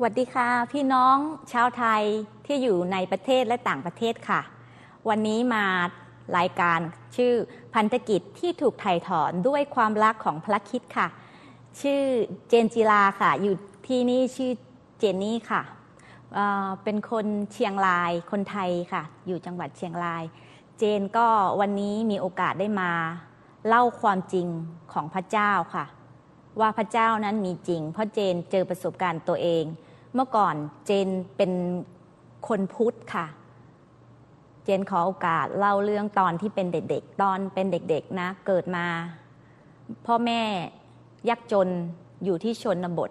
สวัสดีค่ะ พี่น้องชาวไทยที่อยู่ในประเทศและต่างประเทศค่ะ วันนี้มารายการชื่อพันธกิจที่ถูกถ่ายถอนด้วยความรักของพระคิดค่ะ ชื่อเจนจิลาค่ะ อยู่ที่นี่ชื่อเจนนี่ค่ะเเป็นคนเชียงรายคนไทยค่ะ อยู่จังหวัดเชียงราย เจนก็วันนี้มีโอกาสได้มา เล่าความจริงของพระเจ้าค่ะ ว่าพระเจ้านั้นมีจริง เพราะเจนเจอประสบการณ์ตัวเอง เมื่อก่อนเจนเป็นคนพุทธค่ะ เจนขอโอกาสเล่าเรื่องตอนที่เป็นเด็กๆ ตอนเป็นเด็กๆนะเกิดมา พ่อแม่ยากจนอยู่ที่ชนบท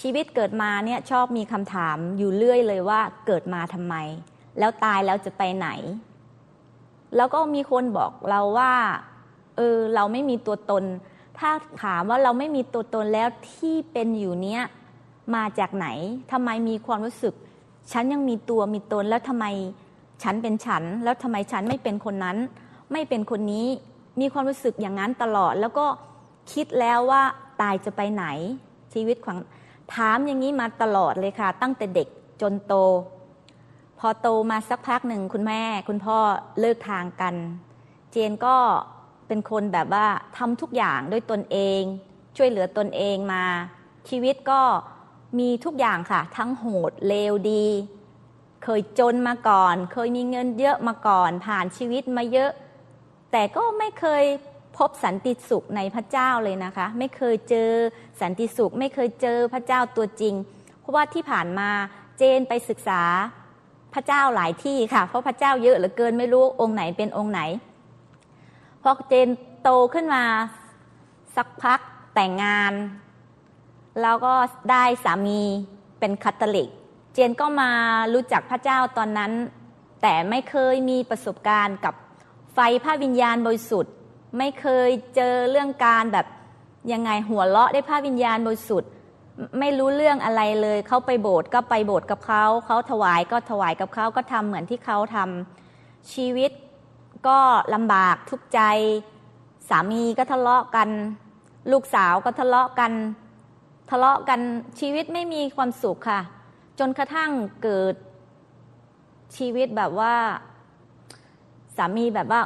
ชีวิตเกิดมาเนี่ยชอบมีคำถามอยู่เรื่อยเลยว่าเกิดมาทำไม แล้วตายแล้วจะไปไหน แล้วก็มีคนบอกเราว่าเออเราไม่มีตัวตน ถ้าถามว่าเราไม่มีตัวตนแล้วที่เป็นอยู่เนี้ย มาจากไหนทำไมมีความรู้สึก ฉันยังมีตัวมีตนแล้วทำไมฉันเป็นฉัน แล้วทำไมฉันไม่เป็นคนนั้น ไม่เป็นคนนี้มีความรู้สึกอย่างนั้นตลอด แล้วก็คิดแล้วว่าตายจะไปไหน ชีวิตของถามอย่างนี้มาตลอดเลยค่ะ ตั้งแต่เด็กจนโต พอโตมาสักพักหนึ่งคุณแม่ คุณพ่อเลิกทางกัน เจนก็เป็นคนแบบว่าทำทุกอย่างด้วยตนเอง ช่วยเหลือตนเองมา ชีวิตก็ มีทุกอย่างค่ะ ทั้งโหดเลวดี เคยจนมาก่อน เคยมีเงินเยอะมาก่อน ผ่านชีวิตมาเยอะ แต่ก็ไม่เคยพบสันติสุขในพระเจ้าเลยนะคะ ไม่เคยเจอสันติสุข ไม่เคยเจอพระเจ้าตัวจริง เพราะว่าที่ผ่านมาเจนไปศึกษาพระเจ้าหลายที่ค่ะ เพราะพระเจ้าเยอะเหลือเกินไม่รู้องค์ไหนเป็นองค์ไหนพอเจนโตขึ้นมาสักพักแต่งงาน แล้วก็ได้สามีเป็นคาทอลิก เจนก็มารู้จักพระเจ้าตอนนั้น แต่ไม่เคยมีประสบการณ์กับไฟพระวิญญาณบริสุทธิ์ ไม่เคยเจอเรื่องการแบบยังไงหัวเราะได้พระวิญญาณบริสุทธิ์ไม่รู้เรื่องอะไรเลยเขาไปโบสถ์ก็ไปโบสถ์กับเขาเขาถวายก็ถวายกับเขาก็ทำเหมือนที่เขาทำชีวิตก็ลำบากทุกข์ใจ สามีก็ทะเลาะกัน ลูกสาวก็ทะเลาะกัน ทะเลาะกันชีวิตไม่มีความสุขค่ะ จนกระทั่งเกิดชีวิตแบบว่า สามีแบบว่า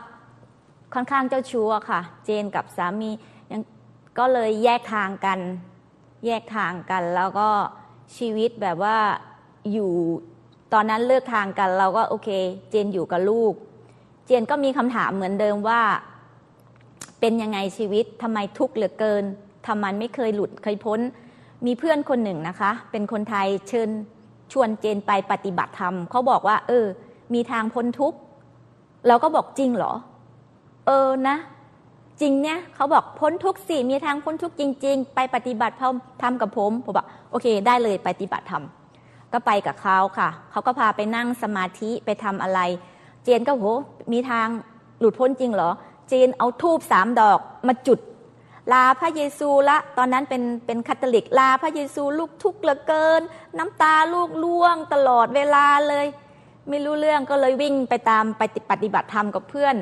ค่อนข้างเจ้าชู้อะค่ะ เจนกับสามียังก็เลยแยกทางกัน แยกทางกัน แล้วก็ชีวิตแบบว่าอยู่ตอนนั้นเลิกทางกัน เราก็โอเค เจนอยู่กับลูก เจนก็มีคำถามเหมือนเดิมว่า เป็นยังไงชีวิตทำไมทุกข์เหลือเกินทำไมไม่เคยหลุดเคยพ้น มีเพื่อนคนหนึ่งนะคะ เป็นคนไทยเชิญชวนเจนไปปฏิบัติธรรมเขาบอกว่า เออ มีทางพ้นทุกข์เราก็บอกจริงเหรอ เออนะ จริงเนี่ยเขาบอกพ้นทุกข์สิมีทางพ้นทุกข์จริง ๆ ไปปฏิบัติธรรมทำกับผมผมบอกโอเค ได้เลยปฏิบัติธรรมก็ไปกับเขาค่ะ เขาก็พาไปนั่งสมาธิไปทำอะไร เจนก็โหมีทางหลุดพ้นจริงเหรอ เจนเอาทูบสามดอกมาจุด ลาพระเยซูละ ตอนนั้นเป็นเป็นคาทอลิกลาพระเยซูลูกทุกข์เหลือเกิน น้ำตาลูกล่วงตลอดเวลาเลย ไม่รู้เรื่องก็เลยวิ่งไปตามไปปฏิบัติธรรมกับเพื่อน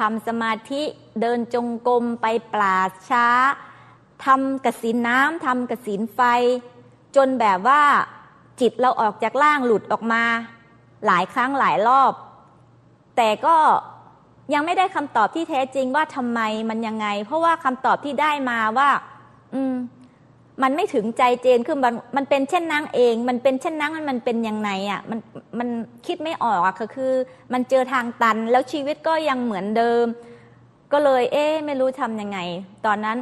ทำสมาธิเดินจงกรมไปปราช้าทำกสินน้ำทำกสินไฟ จนแบบว่าจิตเราออกจากร่างหลุดออกมา หลายครั้งหลายรอบ แต่ก็ ยังไม่ได้คำตอบที่แท้จริงว่าทำไมมันยังไง เพราะว่าคำตอบที่ได้มาว่า อืม มันไม่ถึงใจเจนคือมันมันเป็นเช่นนั้นเอง มันเป็นเช่นนั้นมันมันเป็นยังไงอะ มันมันคิดไม่ออกอะคือมันเจอทางตัน แล้วชีวิตก็ยังเหมือนเดิม ก็เลย เอ๊ไม่รู้ทำยังไง ตอนนั้น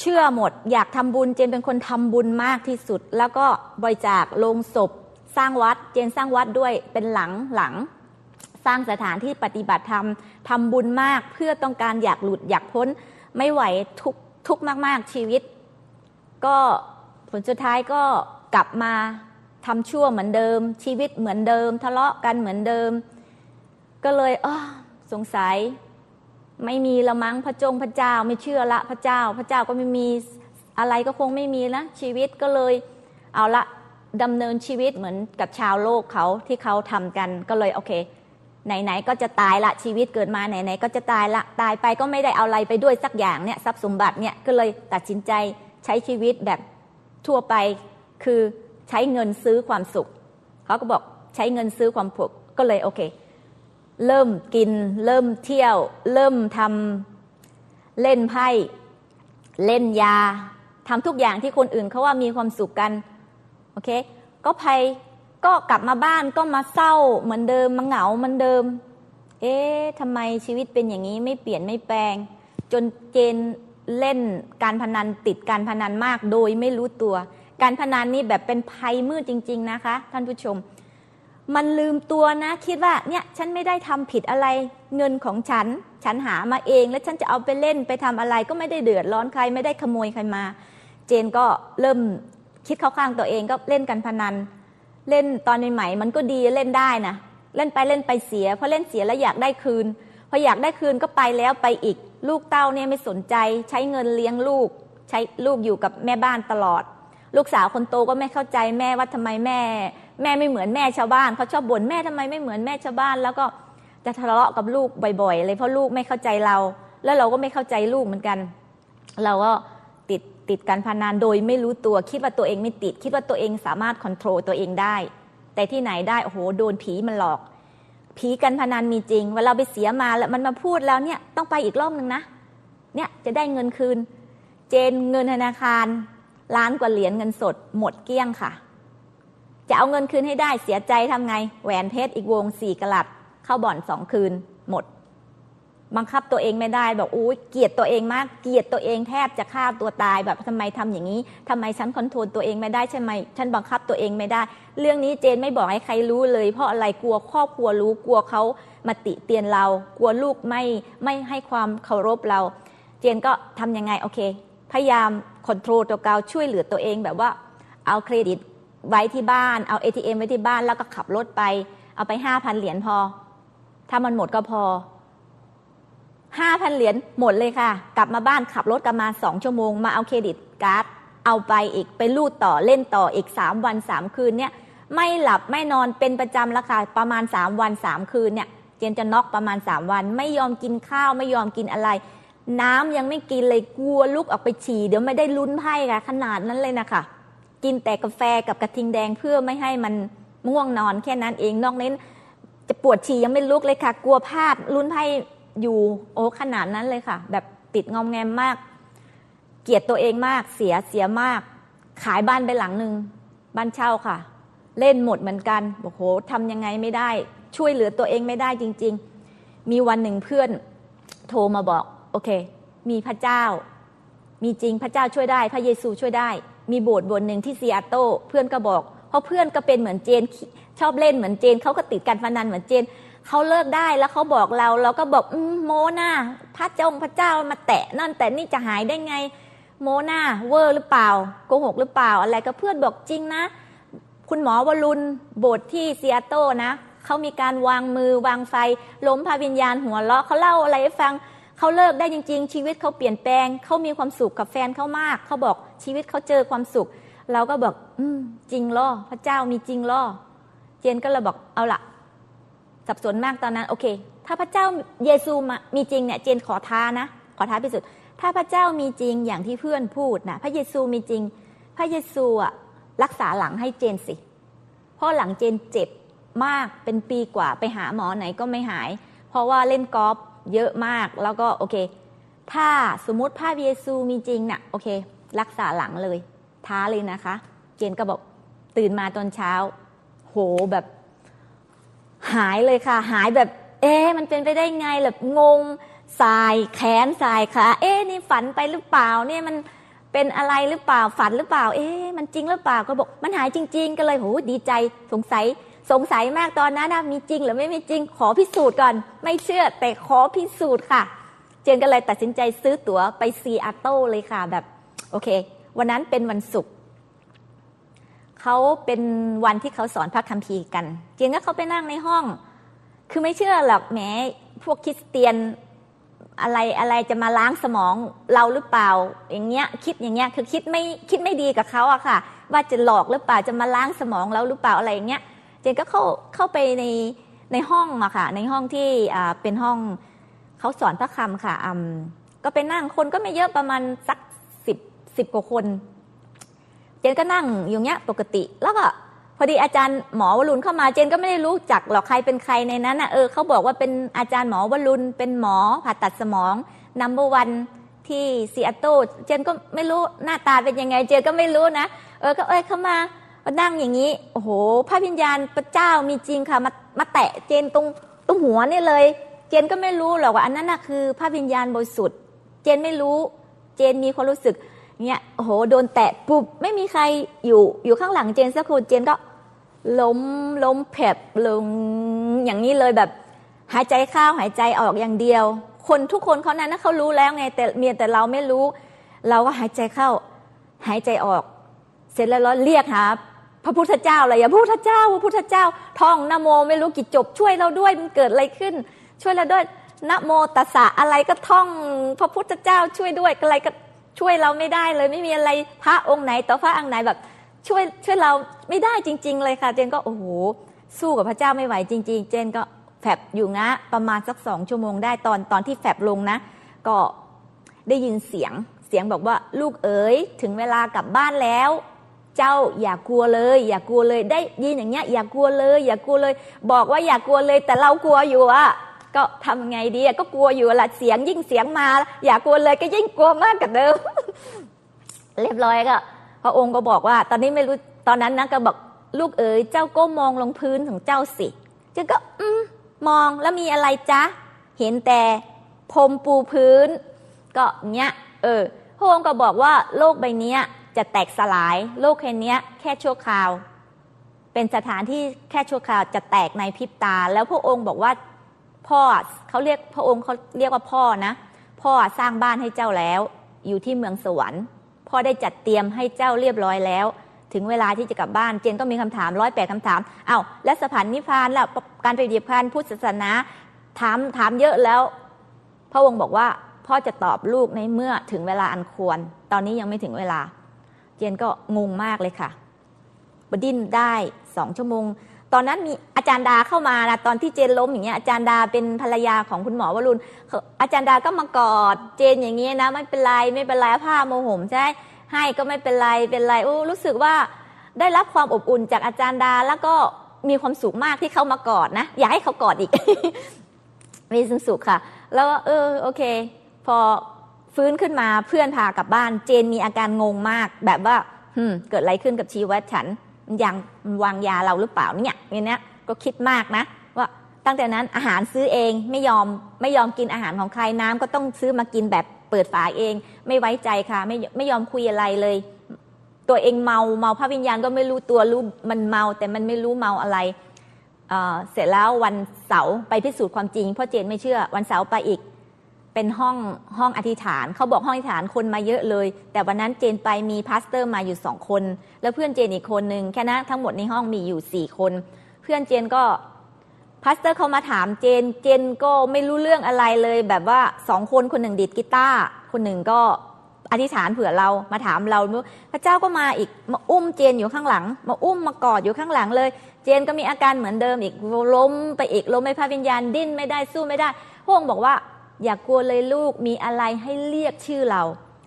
เชื่อหมด อยากทำบุญเจนเป็นคนทำบุญมากที่สุด แล้วก็บริจาคโลงศพ สร้างวัด เจนสร้างวัดด้วยเป็นหลังหลัง สร้างสถานที่ปฏิบัติธรรมทำบุญมากเพื่อต้องการอยากหลุดอยากพ้น ไม่ไหวทุกทุกมากๆชีวิต ก็ผลสุดท้ายก็กลับมาทำชั่วเหมือนเดิม ชีวิตเหมือนเดิม ทะเลาะกันเหมือนเดิม ก็เลยเออสงสัย ไม่มีละมั้งพระจงพระเจ้าไม่เชื่อละพระเจ้า พระเจ้าก็ไม่มีอะไรก็คงไม่มีละชีวิตก็เลยเอาละดำเนินชีวิตเหมือนกับชาวโลกเขาที่เขาทำกันก็เลยโอเค ไหนๆก็จะตายละชีวิตเกิดมาไหนๆก็จะตายละตายไปก็ไม่ได้เอาอะไรไปด้วยสักอย่างเนี่ยทรัพย์สมบัติเนี่ยก็เลยตัดสินใจใช้ชีวิตแบบทั่วไปคือใช้เงินซื้อความสุขเขาก็บอกใช้เงินซื้อความสุขก็เลยโอเค เริ่มกิน เริ่มเที่ยว เริ่มทำเล่นไพ่เล่นยาทำทุกอย่างที่คนอื่นเขาว่ามีความสุขกันโอเค ก็ไป ก็กลับมาบ้านก็มาเศร้าเหมือนเดิมมาเหงาเหมือนเดิม เอ๊ะทำไมชีวิตเป็นอย่างนี้ไม่เปลี่ยนไม่แปลง จนเจนเล่นการพนันติดการพนันมากโดยไม่รู้ตัว การพนันนี่แบบเป็นภัยมืดจริง ๆนะคะ ท่านผู้ชม มันลืมตัวนะ คิดว่าเนี่ยฉันไม่ได้ทำผิดอะไรเงินของฉัน ฉันหามาเอง แล้วฉันจะเอาไปเล่นไปทำอะไรก็ไม่ได้เดือดร้อนใคร ไม่ได้ขโมยใครมา เจนก็เริ่มคิดเข้าข้างตัวเองก็เล่นกันพนัน เล่นตอนใหม่ๆมันก็ดีเล่นได้นะเล่นไปเล่นไปเสียพอเล่นเสียแล้วอยากได้คืนพออยากได้คืนก็ไปแล้วไปอีก ลูกเต้าเนี่ยไม่สนใจ ใช้เงินเลี้ยงลูก ใช้ลูกอยู่กับแม่บ้านตลอด ลูกสาวคนโตก็ไม่เข้าใจแม่ว่าทำไมแม่ แม่ไม่เหมือนแม่ชาวบ้านเขาชอบบ่นแม่ทำไมไม่เหมือนแม่ชาวบ้าน แล้วก็จะทะเลาะกับลูกบ่อยๆเลยเพราะลูกไม่เข้าใจเรา แล้วเราก็ไม่เข้าใจลูกเหมือนกัน เราก็ ติดการพนันโดยไม่รู้ตัวคิดว่าตัวเองไม่ติด คิดว่าตัวเองสามารถควบคุมตัวเองได้ แต่ที่ไหนได้โอ้โหโดนผีมันหลอก ผีการพนันมีจริงเวลาไปเสียมาแล้วมันมาพูดแล้วเนี่ยต้องไปอีกรอบหนึ่งนะเนี่ยจะได้เงินคืน เจนเงินธนาคารล้านกว่าเหรียญเงินสด หมดเกลี้ยงค่ะ จะเอาเงินคืนให้ได้เสียใจทำไง แหวนเพชรอีกวงสี่กลัด เข้าบ่อนสองคืน หมด บังคับตัวเองไม่ได้บอกอุ้ยเกลียดตัวเองมาก เกลียดตัวเองแทบจะฆ่าตัวตายแบบทำไมทำอย่างนี้ทำไมฉัน control ตัวเองไม่ได้ใช่ไหมฉันบังคับตัวเองไม่ได้ เรื่องนี้เจนไม่บอกให้ใครรู้เลย เพราะอะไรกลัวครอบครัวรู้กลัวเขามาติเตียนเรา กลัวลูกไม่ไม่ให้ความเคารพเรา เจนก็ทำยังไงโอเค พยายาม control ตัวเราช่วยเหลือตัวเองแบบว่าเอาเครดิตไว้ที่บ้านเอา ATM ไว้ที่บ้านแล้วก็ขับรถไป เอาไปห้าพันเหรียญพอ ถ้ามันหมดก็พอ ห้าพันเหรียญหมดเลยค่ะ กลับมาบ้านขับรถกลับมาสองชั่วโมง มาเอาเครดิตการ์ด เอาไปอีกไปลูดต่อเล่นต่ออีกสามวันสามคืนเนี่ยไม่หลับไม่นอนเป็นประจำละค่ะประมาณสามวันสามคืนเนี่ยเจนจะน็อกประมาณสามวัน ไม่ยอมกินข้าวไม่ยอมกินอะไร น้ำยังไม่กินเลยกลัวลุกออกไปฉี่เดี๋ยวไม่ได้ลุ้นไพ่ค่ะ ขนาดนั้นเลยนะคะกินแต่กาแฟกับกระทิงแดงเพื่อไม่ให้มันง่วงนอนแค่นั้นเองนอกนั้นจะปวดฉี่ยังไม่ลุกเลยค่ะ กลัวพลาดลุ้นไพ่ อยู่โอ้ขนาดนั้นเลยค่ะ แบบติดงอมแงมมาก เกลียดตัวเองมาก เสียเสียมาก ขายบ้านไปหลังหนึ่งบ้านเช่าค่ะ เล่นหมดเหมือนกันบอกโหทำยังไงไม่ได้ ช่วยเหลือตัวเองไม่ได้จริง ๆ มีวันหนึ่งเพื่อนโทรมาบอก โอเค มีพระเจ้า มีจริงพระเจ้าช่วยได้ พระเยซูช่วยได้ มีโบสถ์โบสถ์หนึ่งที่ซีแอตเทิลเพื่อนก็บอก เพราะเพื่อนก็เป็นเหมือนเจน ชอบเล่นเหมือนเจนเขาก็ติดการพนันเหมือนเจน เขาเลิกได้แล้วเขาบอกเรา เราก็บอกอะโม้น่ะพระเจ้าพระเจ้ามาแตะนั่นแตะนี่จะหายได้ไง โม้น่ะเวอร์หรือเปล่าโกหกหรือเปล่า อะไรก็เพื่อนบอกจริงนะ คุณหมอวรุณโบสถ์ที่ซีแอตเทิลน่ะเขามีการวางมือวางไฟล้มพาวิญญาณหัวเราะเขาเล่าอะไรให้ฟังเขาเลิกได้จริง ๆ ชีวิตเขาเปลี่ยนแปลงเขามีความสุขกับแฟนเขามากเขาบอกชีวิตเขาเจอความสุข เราก็บอก อืม จริงล่อพระเจ้ามีจริงล่อเจนก็เลยบอกเอาละ สับสนมากตอนนั้น โอเค ถ้าพระเจ้าเยซูมามีจริงเนี่ยเจนขอท้านะขอท้าพิสูจน์ถ้าพระเจ้ามีจริงอย่างที่เพื่อนพูดนะพระเยซูมีจริง พระเยซูอะรักษาหลังให้เจนสิเพราะหลังเจนเจ็บมากเป็นปีกว่าไปหาหมอไหนก็ไม่หาย เพราะว่าเล่นกอล์ฟเยอะมากแล้วก็โอเค ถ้าสมมุติพระเยซูมีจริงนะ่ะโอเค รักษาหลังเลย ท้าเลยนะคะ เจนก็บอกตื่นมาตอนเช้า โหแบบ หายเลยค่ะ หายแบบ เอ๊มันเป็นไปได้ไงแบบงงสายแขนสายขาเอ๊นี่ฝันไปหรือเปล่าเนี่ยมันเป็นอะไรหรือเปล่าฝันหรือเปล่า เอ๊มันจริงหรือเปล่าก็บอกมันหายจริง ๆ ก็เลยโหดีใจสงสัยสงสัยมากตอนนั้นนะมีจริงหรือไม่มีจริงขอพิสูจน์ก่อน ไม่เชื่อแต่ขอพิสูจน์ค่ะ เจนก็เลยตัดสินใจซื้อตั๋วไปซีอาโต้เลยค่ะแบบโอเค วันนั้นเป็นวันศุกร์ เขาเป็นวันที่เขาสอนพระคัมภีร์กัน เจนก็เขาไปนั่งในห้อง คือไม่เชื่อหรอกแหมพวกคริสเตียนอะไรอะไรจะมาล้างสมองเราหรือเปล่า อย่างเงี้ยคิดอย่างเงี้ยคือคิดไม่คิดไม่ดีกับเขาอะค่ะ ว่าจะหลอกหรือเปล่าจะมาล้างสมองเราหรือเปล่าอะไรอย่างเงี้ย เจนก็เข้าเข้าไปในในห้องอะค่ะ ในห้องที่อ่าเป็นห้องเขาสอนพระคำค่ะอืมก็ไปนั่งคนก็ไม่เยอะประมาณสักสิบสิบกว่าคน เจนก็นั่งอยู่เงี้ยปกติ แล้วก็พอดีอาจารย์หมอวรุณเข้ามาเจนก็ไม่ได้รู้จักหรอกใครเป็นใครในนั้นอะเออเขาบอกว่าเป็นอาจารย์หมอวรุณเป็นหมอผ่าตัดสมอง number one ที่ซีแอตเทิลเจนก็ไม่รู้หน้าตาเป็นยังไง เจนก็ไม่รู้นะ เออก็เอ้ยเข้ามามานั่งอย่างนี้ โอ้โหพระวิญญาณพระเจ้ามีจริงค่ะมามาแตะเจนตรงตรงหัวนี่เลย เจนก็ไม่รู้หรอกว่าอันนั้นน่ะคือพระวิญญาณบริสุทธิ์ เจนไม่รู้ เจนมีความรู้สึก เนี่ยโอ้โหโดนแตะปุ๊บไม่มีใครอยู่อยู่ข้างหลังเจนสักคนเจนก็ล้มล้มแผลบลงอย่างนี้เลยแบบหายใจเข้าหายใจออกอย่างเดียว คนทุกคนเขานั้นเขารู้แล้วไง แต่เมียแต่เราไม่รู้ เราก็หายใจเข้า หายใจออก เสร็จแล้วเราเรียกหาพระพุทธเจ้าอะไรอย่าพระพุทธเจ้าพระพุทธเจ้าท่องนโมไม่รู้กี่จบช่วยเราด้วยมันเกิดอะไรขึ้น ช่วยเราด้วยนโมตัสสะอะไรก็ท่อง พระพุทธเจ้าช่วยด้วยอะไรก็ ช่วยเราไม่ได้เลย ไม่มีอะไรพระองค์ไหน ต่อพระองค์ไหนแบบช่วยช่วยเราไม่ได้จริง ๆ เลยค่ะ เจนก็โอ้โหสู้กับพระเจ้าไม่ไหวจริง ๆ เจนก็แฝบอยู่นะประมาณสักสองชั่วโมงได้ตอนตอนที่แฝบลงนะ ก็ได้ยินเสียงเสียงบอกว่าลูกเอ๋ยถึงเวลากลับบ้านแล้ว เจ้าอย่ากลัวเลย อย่ากลัวเลย ได้ยินอย่างเงี้ยอย่ากลัวเลย อย่ากลัวเลย บอกว่าอย่ากลัวเลย แต่เรากลัวอยู่อะ ก็ทำไงดีก็กลัวอยู่ละเสียงยิ่งเสียงมา อย่ากลัวเลยก็ยิ่งกลัวมากกว่าเดิม เรียบร้อยก็พระองค์ก็บอกว่า ตอนนี้ไม่รู้ตอนนั้นนะก็บอกลูกเอ๋ยเจ้าก็มองลงพื้นของเจ้าสิเจ้าก็ อืมมองแล้วมีอะไรจ๊ะ เห็นแต่พรมปูพื้น ก็เนี้ย เออพระองค์ก็บอกว่าโลกใบนี้จะแตกสลาย โลกแค่นี้แค่ชั่วคราว เป็นสถานที่แค่ชั่วคราวจะแตกในพริบตา แล้วพระองค์บอกว่า พ่อเขาเรียกพระองค์เขาเรียกว่าพ่อนะ พ่อสร้างบ้านให้เจ้าแล้ว อยู่ที่เมืองสวรรค์ พ่อได้จัดเตรียมให้เจ้าเรียบร้อยแล้ว ถึงเวลาที่จะกลับบ้าน เจนก็มีคำถามร้อยแปดคำถามอา้าวและสถานนิพพานล่ะการปฏิบัติพันพุทธศาสนาถามถามเยอะแล้ว พระองค์บอกว่าพ่อจะตอบลูกในเมื่อถึงเวลาอันควร ตอนนี้ยังไม่ถึงเวลา เจนก็งงมากเลยค่ะบดิ้นได้สองชั่วโมง ตอนนั้นมีอาจารย์ดาเข้ามานะตอนที่เจนล้มอย่างเงี้ยอาจารย์ดาเป็นภรรยาของคุณหมอวรุณอาจารย์ดาก็มากอดเจนอย่างเงี้ยนะ ไม่เป็นไรไม่เป็นไรผ้าโมโหมใช่ให้ก็ไม่เป็นไรเป็นไรโอ้รู้สึกว่าได้รับความอบอุ่นจากอาจารย์ดาแล้วก็มีความสุขมากที่เขามากอดนะ อยากให้เขากอดอีก มีความสุขค่ะ แล้วเออโอเค พอฟื้นขึ้นมาเพื่อนพากลับบ้าน เจนมีอาการงงมากแบบว่าเกิดอะไรขึ้นกับชีวิตฉัน ยังวางยาเราหรือเปล่าเนี่ยเนี่ยก็คิดมากนะ ว่าตั้งแต่นั้นอาหารซื้อเองไม่ยอมไม่ยอมกินอาหารของใครน้ำก็ต้องซื้อมากินแบบเปิดฝาเอง ไม่ไว้ใจค่ะ ไม่ไม่ยอมคุยอะไรเลย ตัวเองเมาเมาพระวิญญาณก็ไม่รู้ตัวรู้มันเมาแต่มันไม่รู้เมาอะไรเเสร็จแล้ววันเสาร์ไปพิสูจน์ความจริงเพราะเจนไม่เชื่อ วันเสาร์ไปอีก เป็นห้องห้องอธิษฐาน เขาบอกห้องอธิษฐานคนมาเยอะเลย แต่วันนั้นเจนไปมี pastor มาอยู่สองคน แล้วเพื่อนเจนอีกคนหนึ่งแค่นั้นทั้งหมดในห้องมีอยู่สี่คน เพื่อนเจนก็ pastor เขามาถามเจน เจนก็ไม่รู้เรื่องอะไรเลย แบบว่าสองคนคนหนึ่งดีดกีตาร์คนหนึ่งก็อธิษฐานเผื่อเรามาถามเราพระเจ้าก็มาอีกมาอุ้มเจนอยู่ข้างหลัง มาอุ้มมากอดอยู่ข้างหลังเลย เจนก็มีอาการเหมือนเดิมอีกล้มไปอีกล้มไม่พระวิญญาณดิ้นไม่ได้สู้ไม่ได้พระองค์บอกว่า อย่ากกลัวเลยลูกมีอะไรให้เรียกชื่อเรา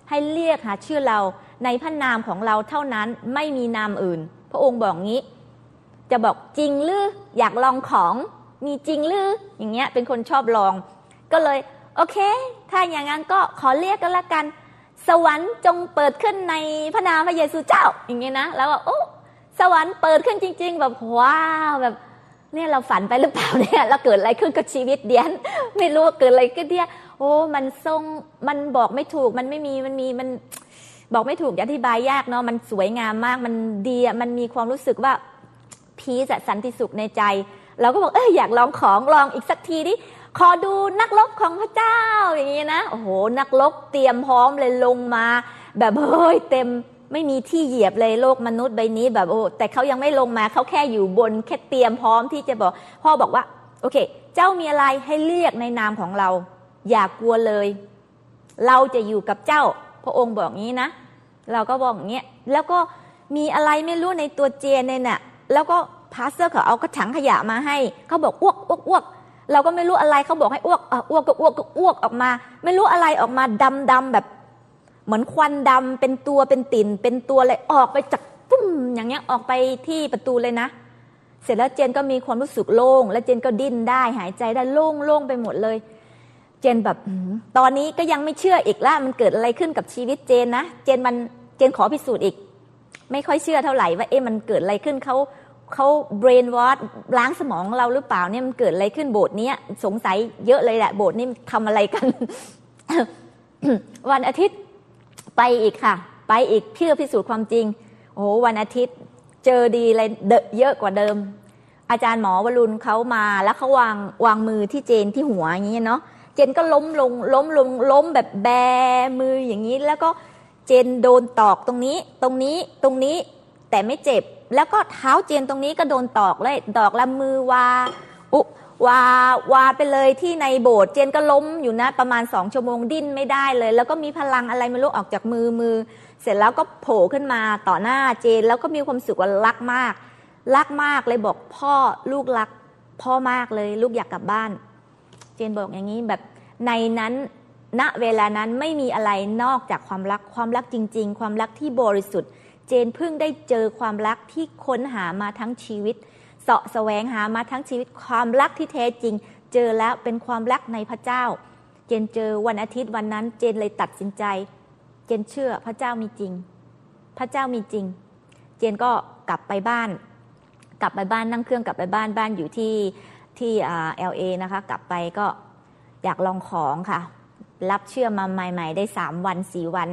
ให้เรียกหาชื่อเรา ในพระนามของเราเท่านั้นไม่มีนามอื่น พระองค์บอกงี้ จะบอกจริงหรืออยากลองของมีจริงหรืออย่างเงี้ยเป็นคนชอบลอง ก็เลย โอเค ถ้าอย่างนั้นก็ขอเรียกกันละกัน สวรรค์จงเปิดขึ้นในพระนามพระเยซูเจ้า อย่างเงี้ยนะ แล้วว่าโอ้สวรรค์เปิดขึ้นจริง ๆ แบบว้าวแบบ เนี่ยเราฝันไปหรือเปล่าเนี่ยเราเกิดอะไรขึ้นกับชีวิตเดียน ไม่รู้เกิดอะไรขึ้นเนี่ยโอ้มันทรงมันบอกไม่ถูกมันไม่มีมันมีมันบอกไม่ถูกอธิบายยากเนาะมันสวยงามมากมันดีมันมีความรู้สึกว่าพีจะสันติสุขในใจ เราก็บอกเอออยากลองของลองอีกสักทีดิขอดูนักลบของพระเจ้าอย่างนี้นะโอ้โหนักลบเตรียมพร้อมเลยลงมา แบบเฮ้ยเต็ม ไม่มีที่เหยียบเลยโลกมนุษย์ใบนี้แบบโอ้แต่เขายังไม่ลงมาเขาแค่อยู่บนแค่เตรียมพร้อมที่จะบอก พ่อบอกว่า โอเค เจ้ามีอะไรให้เรียกในนามของเรา อย่ากลัวเลย เราจะอยู่กับเจ้า พระองค์บอกงี้นะ เราก็บอกอย่างเงี้ยแล้วก็มีอะไรไม่รู้ในตัวเจนเนี่ยนะแล้วก็พาสเตอร์เขาเอากระถังขยะมาให้เขาบอกอ้วกอ้วกอ้วกเราก็ไม่รู้อะไรเขาบอกให้อ้วกอ้วกก็อ้วกก็อ้วกออกมา ไม่รู้อะไรออกมาดำดำแบบ เหมือนควันดำเป็นตัวเป็นติ่นเป็นตัวเลยออกไปจากปุ้มอย่างเงี้ยออกไปที่ประตูเลยนะ เสร็จแล้วเจนก็มีความรู้สึกโล่ง แล้วเจนก็ดิ้นได้หายใจได้โล่งโล่งไปหมดเลย เจนแบบตอนนี้ก็ยังไม่เชื่ออีกล้วมันเกิดอะไรขึ้นกับชีวิตเจนนะเจนมันเจนขอพิสูจน์อีก ไม่ค่อยเชื่อเท่าไหร่ว่าเอ๊ะมันเกิดอะไรขึ้นเขาเขาเบรนวอชล้างสมองเราหรือเปล่าเนี่ยมันเกิดอะไรขึ้นโบสถ์นี้สงสัยเยอะเลยแหละโบสถ์นี้ทำอะไรกัน วันอาทิตย์ ไปอีกค่ะ ไปอีกเพื่อพิสูจน์ความจริง โอ้วันอาทิตย์เจอดีเลยเยอะกว่าเดิม อาจารย์หมอวรุณเขามาแล้วเขาวางวางมือที่เจนที่หัวอย่างนี้เนาะเจนก็ล้มลงล้มลงล้มแบบแบมืออย่างนี้ แล้วก็เจนโดนตอกตรงนี้ ตรงนี้ตรงนี้แต่ไม่เจ็บ แล้วก็เท้าเจนตรงนี้ก็โดนตอกเลยดอกละมือวาอุ วาวาไปเลยที่ในโบสถ์เจนก็ล้มอยู่นะประมาณสองชั่วโมงดิ้นไม่ได้เลย แล้วก็มีพลังอะไรไม่รู้ออกจากมือมือ เสร็จแล้วก็โผล่ขึ้นมาต่อหน้าเจน แล้วก็มีความสุขว่ารักมาก รักมากเลยบอกพ่อลูกรักพ่อมากเลย ลูกอยากกลับบ้าน เจนบอกอย่างนี้แบบในนั้นณเวลานั้นไม่มีอะไรนอกจากความรักความรักจริง ๆ ความรักที่บริสุทธิ์ เจนเพิ่งได้เจอความรักที่ค้นหามาทั้งชีวิต สาะแสวงหามาทั้งชีวิตความรักที่แท้จริง เจอแล้วเป็นความรักในพระเจ้า เจนเจอวันอาทิตย์วันนั้น เจนเลยตัดสินใจ เจนเชื่อพระเจ้ามีจริง พระเจ้ามีจริง เจนก็กลับไปบ้าน กลับไปบ้านนั่งเครื่องกลับไปบ้านบ้านอยู่ที่ที่เอลเอนะคะ กลับไปก็อยากลองของค่ะ รับเชื่อมาใหม่ ๆ ได้สามวันสี่วัน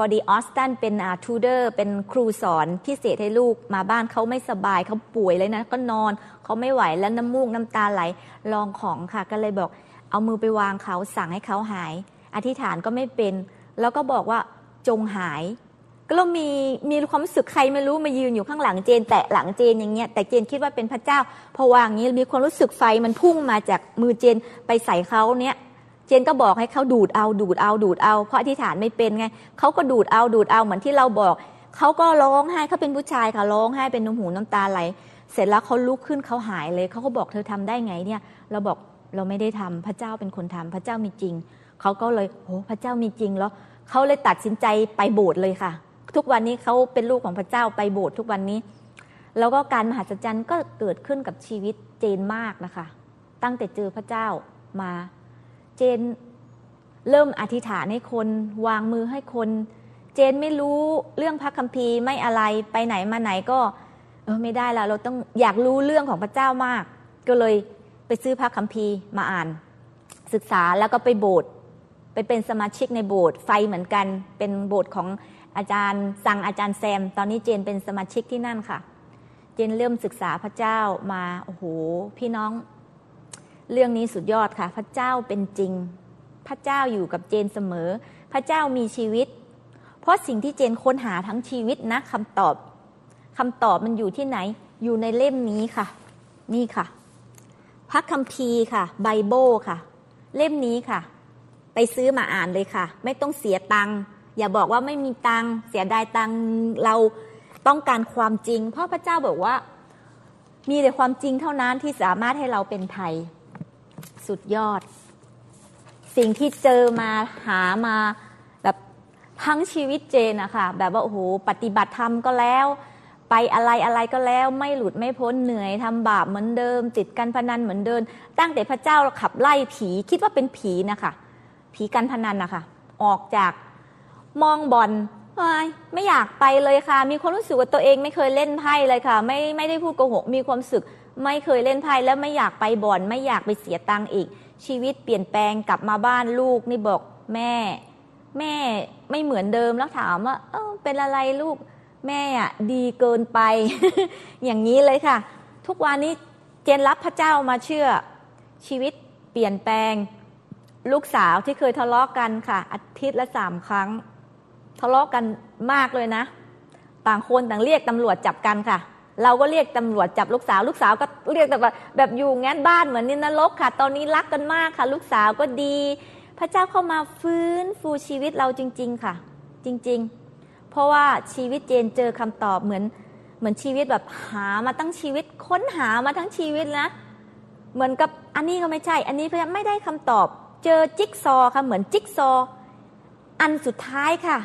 พอดีออสตันเป็นทูเดอร์เป็นครูสอนพิเศษให้ลูกมาบ้านเขาไม่สบายเขาป่วยเลยนะ ก็นอนเขาไม่ไหวแล้วน้ำมูกน้ำตาไหลลองของค่ะ ก็เลยบอกเอามือไปวางเขาสั่งให้เขาหาย อธิษฐานก็ไม่เป็น แล้วก็บอกว่าจงหาย ก็เรามีมีความรู้สึกใครไม่รู้มายืนอยู่ข้างหลังเจน แตะหลังเจนอย่างเงี้ยแต่เจนคิดว่าเป็นพระเจ้า พอวางนี้มีความรู้สึกไฟมันพุ่งมาจากมือเจนไปใส่เขาเนี้ย เจนก็บอกให้เขาดูดเอาดูดเอาดูดเอา เพราะอธิษฐานไม่เป็นไงเขาก็ดูดเอาดูดเอาเหมือนที่เราบอกเขาก็ร้องไห้เขาเป็นผู้ชายค่ะร้องไห้เป็นน้ำหูน้ำตาไหลเสร็จแล้วเขาลุกขึ้นเขาหายเลยเขาก็บอกเธอทำได้ไงเนี่ย เราบอกเราไม่ได้ทำพระเจ้าเป็นคนทำพระเจ้ามีจริงเขาก็เลยโอ้พระเจ้ามีจริงแล้วเขาเลยตัดสินใจไปโบสถ์เลยค่ะ ทุกวันนี้เขาเป็นลูกของพระเจ้าไปโบสถ์ทุกวันนี้ แล้วก็การมหัศจรรย์ก็เกิดขึ้นกับชีวิตเจนมากนะคะ ตั้งแต่เจอพระเจ้ามา เจนเริ่มอธิษฐานให้คนวางมือให้คน เจนไม่รู้เรื่องพระคัมภีร์ไม่อะไรไปไหนมาไหนก็ เออไม่ได้ละเราต้องอยากรู้เรื่องของพระเจ้ามาก ก็เลยไปซื้อพระคัมภีร์มาอ่าน ศึกษาแล้วก็ไปโบสถ์ไปเป็นสมาชิกในโบสถ์ไฟเหมือนกัน เป็นโบสถ์ของอาจารย์สั่งอาจารย์แซม ตอนนี้เจนเป็นสมาชิกที่นั่นค่ะ เจนเริ่มศึกษาพระเจ้ามาโอ้โหพี่น้อง เรื่องนี้สุดยอดค่ะ พระเจ้าเป็นจริง พระเจ้าอยู่กับเจนเสมอ พระเจ้ามีชีวิต เพราะสิ่งที่เจนค้นหาทั้งชีวิตนะคำตอบคำตอบมันอยู่ที่ไหน อยู่ในเล่มนี้ค่ะ นี่ค่ะ พระคัมภีร์ค่ะ ไบเบิลค่ะ เล่มนี้ค่ะ ไปซื้อมาอ่านเลยค่ะ ไม่ต้องเสียตังค์อย่าบอกว่าไม่มีตังค์เสียดายตังค์เราต้องการความจริง เพราะพระเจ้าบอกว่า มีแต่ความจริงเท่านั้นที่สามารถให้เราเป็นไทย สุดยอด สิ่งที่เจอมาหามาแบบทั้งชีวิตเจนอะค่ะแบบว่าโอ้โหปฏิบัติธรรมก็แล้ว ไปอะไรอะไรก็แล้ว ไม่หลุดไม่พ้นเหนื่อยทำบาปเหมือนเดิม ติดการพนันเหมือนเดิมตั้งแต่พระเจ้าขับไล่ผีคิดว่าเป็นผีนะคะผีการพนันนะคะออกจากมองบอลไม่อยากไปเลยค่ะ มีความรู้สึกว่าตัวเองไม่เคยเล่นไพ่เลยค่ะ ไม่ไม่ได้พูดโกหกมีความสึก ไม่เคยเล่นไพ่แล้วไม่อยากไปบอลไม่อยากไปเสียตังค์อีก ชีวิตเปลี่ยนแปลงกลับมาบ้านลูกนี่บอกแม่ แม่ไม่เหมือนเดิมแล้วถามว่า เออเป็นอะไรลูกแม่อะดีเกินไป อย่างนี้เลยค่ะ ทุกวันนี้เจนรับพระเจ้ามาเชื่อ ชีวิตเปลี่ยนแปลง ลูกสาวที่เคยทะเลาะกกันค่ะ อาทิตย์ละสามครั้ง ทะเลาะกกันมากเลยนะ ต่างคนต่างเรียกตำรวจจับกันค่ะ เราก็เรียกตำรวจจับลูกสาว ลูกสาวก็เรียกแบบแบบอยู่งั้นบ้านเหมือนนินรกค่ะ ตอนนี้รักกันมากค่ะ ลูกสาวก็ดี พระเจ้าเข้ามาฟื้นฟูชีวิตเราจริง ๆ ค่ะ จริง ๆ เพราะว่าชีวิตเจนเจอคำตอบเหมือน เหมือนชีวิตแบบหามาตั้งชีวิตค้นหามาทั้งชีวิตนะ เหมือนกับอันนี้ก็ไม่ใช่ อันนี้พยายามไม่ได้คำตอบ เจอจิ๊กซอค่ะเหมือนจิ๊กซอ อันสุดท้ายค่ะ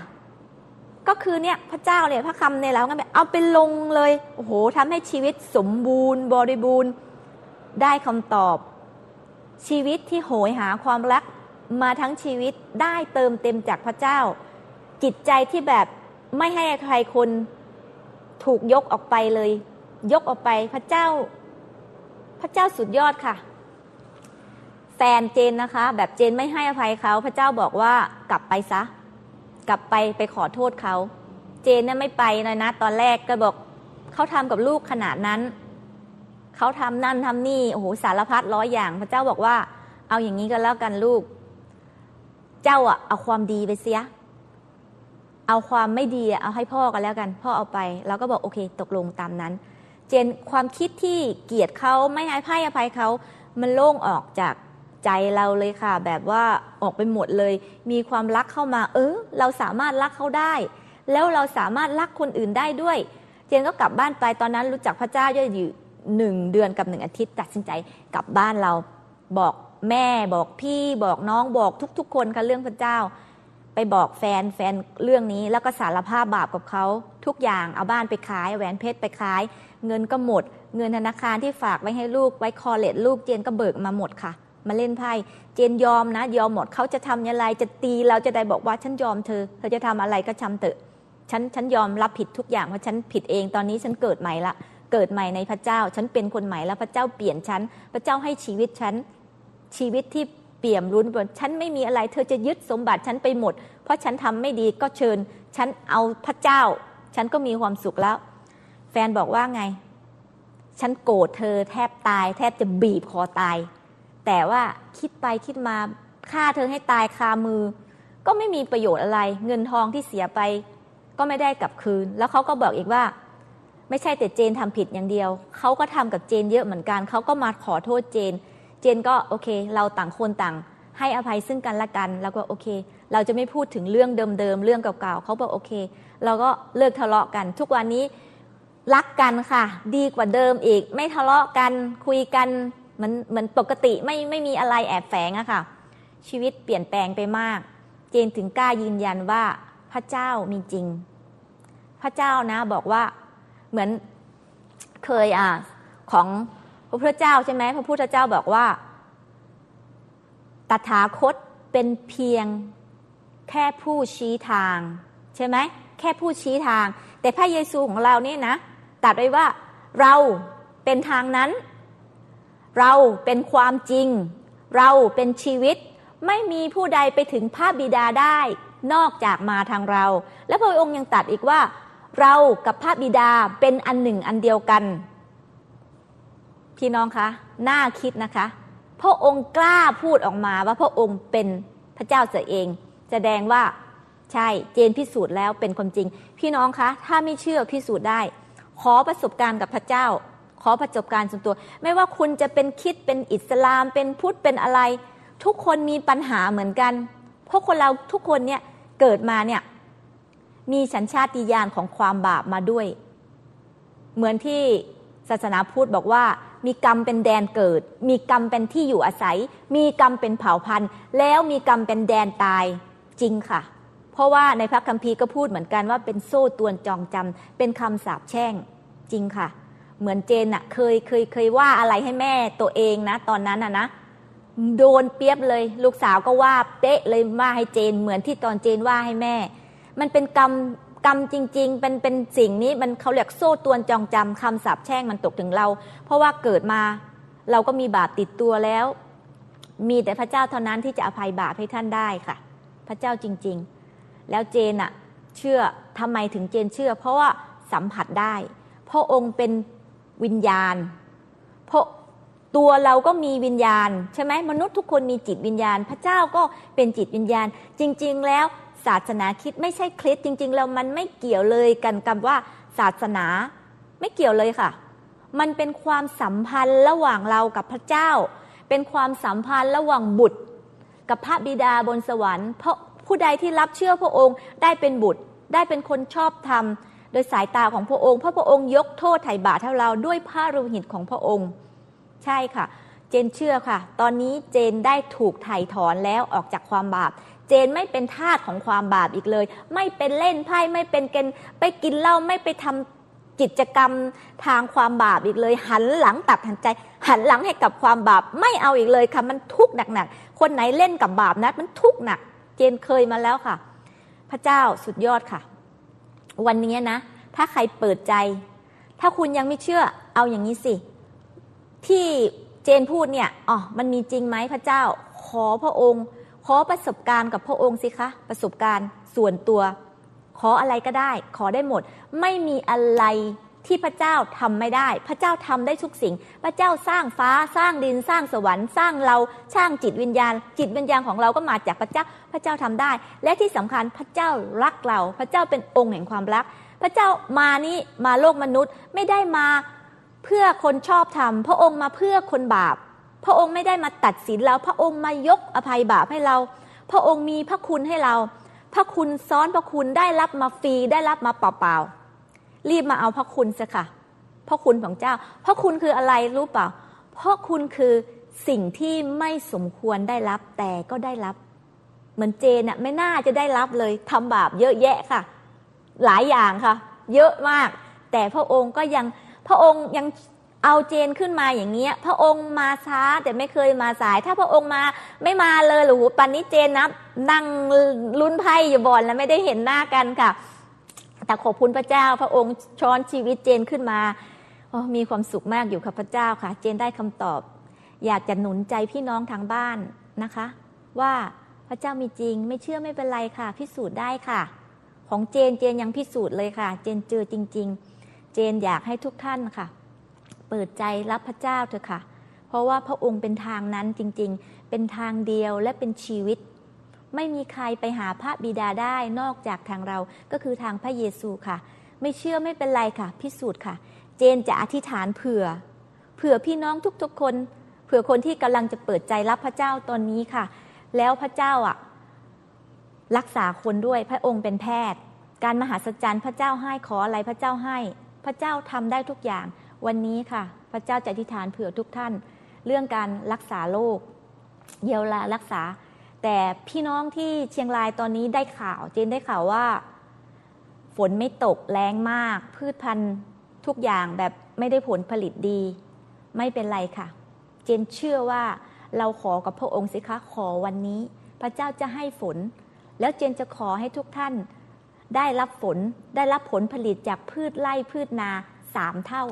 ก็คือเนี่ยพระเจ้าเนี่ยพระคำเนี่ยแล้วงั้นแบบเอาไปลงเลยโอ้โหทำให้ชีวิตสมบูรณ์ บริบูรณ์ได้คำตอบ ชีวิตที่โหยหาความรักมาทั้งชีวิตได้เติมเต็มจากพระเจ้า จิตใจที่แบบไม่ให้ใครคนถูกยกออกไปเลย ยกออกไปพระเจ้า พระเจ้าสุดยอดค่ะ แฟนเจนนะคะ แบบเจนไม่ให้อภัยเขาพระเจ้าบอกว่ากลับไปซะ กลับไปไปขอโทษเขาเจนน่ะไม่ไปเลยนะ ตอนแรกก็บอกเขาทำกับลูกขนาดนั้น เขาทำนั่นทำนี่โอ้โหสารพัดร้อยอย่าง พระเจ้าบอกว่า เอาอย่างนี้ก็แล้วกันลูก เจ้าอะเอาความดีไปเสีย เอาความไม่ดีอะเอาให้พ่อกันแล้วกัน พ่อเอาไปเราก็บอกโอเค ตกลงตามนั้น เจนความคิดที่เกลียดเขาไม่ให้พ่ายอภัยเขามันโล่งออกจาก ใจเราเลยค่ะ แบบว่าออกไปหมดเลย มีความรักเข้ามา เออ เราสามารถรักเขาได้ แล้วเราสามารถรักคนอื่นได้ด้วย เจนก็กลับบ้านไปตอนนั้นรู้จักพระเจ้าอยู่หนึ่งเดือนกับหนึ่งอาทิตย์ตัดสินใจกลับบ้านเราบอกแม่บอกพี่บอกน้องบอกทุก ๆ คนค่ะเรื่องพระเจ้า ไปบอกแฟนแฟนเรื่องนี้แล้วก็สารภาพบาปกับเขาทุกอย่างเอาบ้านไปขายแหวนเพชรไปขาย เงินก็หมด เงินธนาคารที่ฝากไว้ให้ลูกไว้คอเลตลูกเจนก็เบิกมาหมดค่ะ มาเล่นไพ่เจนยอมนะ ยอมหมดเขาจะทำยังไงจะตีเราจะได้บอกว่าฉันยอมเธอ เธอจะทำอะไรก็ทำเถอะฉันฉันยอมรับผิดทุกอย่างเพราะฉันผิดเองตอนนี้ฉันเกิดใหม่ละเกิดใหม่ในพระเจ้า ฉันเป็นคนใหม่แล้วพระเจ้าเปลี่ยนฉัน พระเจ้าให้ชีวิตฉัน ชีวิตที่เปี่ยมรุ้นบนฉันไม่มีอะไร เธอจะยึดสมบัติฉันไปหมด เพราะฉันทำไม่ดีก็เชิญ ฉันเอาพระเจ้า ฉันก็มีความสุขแล้ว แฟนบอกว่าไง ฉันโกรธเธอแทบตาย แทบจะบีบคอตาย แต่ว่าคิดไปคิดมาฆ่าเธอให้ตายคามือ ก็ไม่มีประโยชน์อะไร เงินทองที่เสียไป ก็ไม่ได้กลับคืน แล้วเขาก็บอกอีกว่า ไม่ใช่แต่เจนทำผิดอย่างเดียว เขาก็ทำกับเจนเยอะเหมือนกัน เขาก็มาขอโทษเจน เจนก็โอเค เราต่างคนต่าง ให้อภัยซึ่งกันและกัน แล้วก็โอเค เราจะไม่พูดถึงเรื่องเดิมๆเรื่องเก่าๆเขาบอกโอเค เราก็เลิกทะเลาะกัน ทุกวันนี้รักกันค่ะ ดีกว่าเดิมอีก ไม่ทะเลาะกันคุยกัน มือนเหมือนปกติไม่ไม่มีอะไรแอบแฝงอะค่ะ ชีวิตเปลี่ยนแปลงไปมาก เจนถึงกล้ายืนยันว่าพระเจ้ามีจริง พระเจ้านะบอกว่าเหมือนเคยอะของพระพุทธเจ้าใช่ไหมพระพุทธเจ้าบอกว่าตถาคตเป็นเพียงแค่ผู้ชี้ทาง ใช่ไหมแค่ผู้ชี้ทาง แต่พระเยซูของเราเนี่ยนะตัดไว้ว่าเราเป็นทางนั้น เราเป็นความจริง เราเป็นชีวิต ไม่มีผู้ใดไปถึงพระบิดาได้ นอกจากมาทางเรา และพระองค์ยังตัดอีกว่า เรากับพระบิดาเป็นอันหนึ่งอันเดียวกัน พี่น้องคะน่าคิดนะคะ พระองค์กล้าพูดออกมาว่าพระองค์เป็นพระเจ้าเสียเอง แสดงว่าใช่เจนพิสูจน์แล้วเป็นความจริง พี่น้องคะ ถ้าไม่เชื่อพิสูจน์ได้ ขอประสบการณ์กับพระเจ้า ขอประสบการณ์ส่วนตัว ไม่ว่าคุณจะเป็นคิดเป็นอิสลาม เป็นพุทธเป็นอะไร ทุกคนมีปัญหาเหมือนกัน เพราะคนเราทุกคนเนี่ยเกิดมาเนี่ยมีสัญชาติญาณของความบาปมาด้วย เหมือนที่ศาสนาพุทธบอกว่า มีกรรมเป็นแดนเกิด มีกรรมเป็นที่อยู่อาศัย มีกรรมเป็นเผ่าพันธุ์ แล้วมีกรรมเป็นแดนตายจริงค่ะ เพราะว่าในพระคัมภีร์ก็พูดเหมือนกันว่าเป็นโซ่ตวนจองจำเป็นคำสาปแช่งจริงค่ะ เหมือนเจนอะเคยเคยเคยว่าอะไรให้แม่ตัวเองนะ ตอนนั้นอะนะโดนเปียบเลย ลูกสาวก็ว่าเป๊ะเลยว่าให้เจน เหมือนที่ตอนเจนว่าให้แม่ มันเป็นกรรมกรรมจริง ๆ เป็นเป็นสิ่งนี้มันเขาเรียกโซ่ตวนจองจำคำสาปแช่งมันตกถึงเรา เพราะว่าเกิดมา เราก็มีบาปติดตัวแล้ว มีแต่พระเจ้าเท่านั้นที่จะอภัยบาปให้ท่านได้ค่ะ พระเจ้าจริง ๆ แล้วเจนอะเชื่อทำไมถึงเจนเชื่อ เพราะว่าสัมผัสได้พระองค์เป็น วิญญาณ เพราะตัวเราก็มีวิญญาณ ใช่ไหมมนุษย์ทุกคนมีจิตวิญญาณ พระเจ้าก็เป็นจิตวิญญาณ จริง ๆ แล้วศาสนาคิดไม่ใช่คริสจริง ๆ แล้วมันไม่เกี่ยวเลยกันกับว่าศาสนาไม่เกี่ยวเลยค่ะ มันเป็นความสัมพันธ์ระหว่างเรากับพระเจ้า เป็นความสัมพันธ์ระหว่างบุตร กับพระบิดาบนสวรรค์ เพราะผู้ใดที่รับเชื่อพระองค์ได้เป็นบุตร ได้เป็นคนชอบธรรม โดยสายตาของพระองค์ เพราะพระองค์ยกโทษไถ่บาปให้เราด้วยพระโลหิตของพระองค์ ใช่ค่ะ เจนเชื่อค่ะ ตอนนี้เจนได้ถูกไถ่ถอนแล้วออกจากความบาป เจนไม่เป็นทาสของความบาปอีกเลย ไม่เป็นเล่นไพ่ไม่เป็นเกนไปกินเหล้าไม่ไปทำกิจกรรมทางความบาปอีกเลย หันหลังตัดหันใจ หันหลังให้กับความบาปไม่เอาอีกเลยค่ะมันทุกข์หนักๆคนไหนเล่นกับบาปนะมันทุกข์หนัก เจนเคยมาแล้วค่ะ พระเจ้าสุดยอดค่ะ วันนี้นะ ถ้าใครเปิดใจ ถ้าคุณยังไม่เชื่อเอาอย่างนี้สิ ที่เจนพูดเนี่ยอ๋อมันมีจริงไหมพระเจ้า ขอพระองค์ ขอประสบการณ์กับพระองค์สิคะ ประสบการณ์ส่วนตัว ขออะไรก็ได้ ขอได้หมด ไม่มีอะไรที่พระเจ้าทำไม่ได้ พระเจ้าทำได้ทุกสิ่ง พระเจ้าสร้างฟ้าสร้างดินสร้างสวรรค์ สร้างเราสร้างจิตวิญญาณ จิตวิญญาณของเราก็มาจากพระเจ้า พระเจ้าทำได้ และที่สำคัญพระเจ้ารักเรา พระเจ้าเป็นองค์แห่งความรัก พระเจ้ามานี้มาโลกมนุษย์ไม่ได้มาเพื่อคนชอบทำพระองค์มาเพื่อคนบาป พระองค์ไม่ได้มาตัดสินเรา พระองค์มายกอภัยบาปให้เรา พระองค์มีพระคุณให้เรา พระคุณซ้อนพระคุณได้รับมาฟรีได้รับมาเปล่าๆรีบมาเอาพระคุณสิค่ะพระคุณของเจ้า พระคุณคืออะไรรู้เปล่าพระคุณคือสิ่งที่ไม่สมควรได้รับแต่ก็ได้รับ เหมือนเจนน่ะไม่น่าจะได้รับเลยทำบาปเยอะแยะค่ะ หลายอย่างค่ะ เยอะมาก แต่พระองค์ก็ยังพระองค์ยังเอาเจนขึ้นมาอย่างเงี้ย พระองค์มาช้าแต่ไม่เคยมาสาย ถ้าพระองค์มาไม่มาเลยหรือปันนี้เจนนะนั่งลุ้นไพ่อยู่บ่อนแล้วไม่ได้เห็นหน้ากันค่ะ แต่ขอบคุณพระเจ้า พระองค์ช้อนชีวิตเจนขึ้นมามีความสุขมากอยู่ค่ะพระเจ้าค่ะ เจนได้คำตอบ อยากจะหนุนใจพี่น้องทางบ้านนะคะ ว่า ระเจ้ามีจริง ไม่เชื่อไม่เป็นไรค่ะ พิสูจน์ได้ค่ะ ของเจนเจนยังพิสูจน์เลยค่ะ เจนเจอจริง ๆ เจนอยากให้ทุกท่านค่ะ เปิดใจรับพระเจ้าเถอะค่ะ เพราะว่าพระองค์เป็นทางนั้นจริง ๆ เป็นทางเดียวและเป็นชีวิต ไม่มีใครไปหาพระบิดาได้นอกจากทางเราก็คือทางพระเยซูค่ะ ไม่เชื่อไม่เป็นไรค่ะ พิสูจน์ค่ะ เจนจะอธิษฐานเผื่อ เผื่อพี่น้องทุกๆคน เผื่อคนที่กำลังจะเปิดใจรับพระเจ้าตอนนี้ค่ะ แล้วพระเจ้าอะรักษาคนด้วยพระองค์เป็นแพทย์ การมหาสัจจรรย์พระเจ้าให้ขออะไรพระเจ้าให้ พระเจ้าทำได้ทุกอย่าง วันนี้ค่ะ พระเจ้าจะอธิษฐานเผื่อทุกท่าน เรื่องการรักษาโรคเยียวยารักษา แต่พี่น้องที่เชียงรายตอนนี้ได้ข่าว เจนได้ข่าวว่า ฝนไม่ตกแรงมาก พืชพันธุ์ทุกอย่างแบบไม่ได้ผลผลิตดี ไม่เป็นไรค่ะ เจนเชื่อว่า เราขอกับพระองค์สิคะขอวันนี้ พระเจ้าจะให้ฝน แล้วเจนจะขอให้ทุกท่านได้รับฝนได้รับผลผลิตจากพืชไร่พืชนาสามเท่า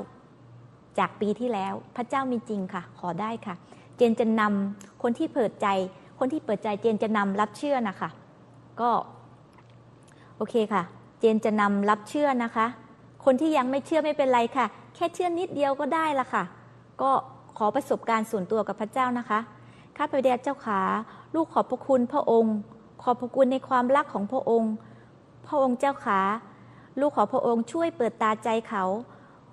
จากปีที่แล้วพระเจ้ามีจริงค่ะ ขอได้ค่ะ เจนจะนำคนที่เปิดใจ คนที่เปิดใจเจนจะนำรับเชื่อนะคะ ก็โอเคค่ะ เจนจะนำรับเชื่อนะคะ คนที่ยังไม่เชื่อไม่เป็นไรค่ะ แค่เชื่อนิดเดียวก็ได้ละค่ะ ก็ขอประสบการณ์ส่วนตัวกับพระเจ้านะคะ ข้าพเจ้าเจ้าขา ลูกขอบพระคุณพระองค์ ขอบพระคุณในความรักของพระองค์ พระองค์เจ้าขา ลูกขอพระองค์ช่วยเปิดตาใจเขา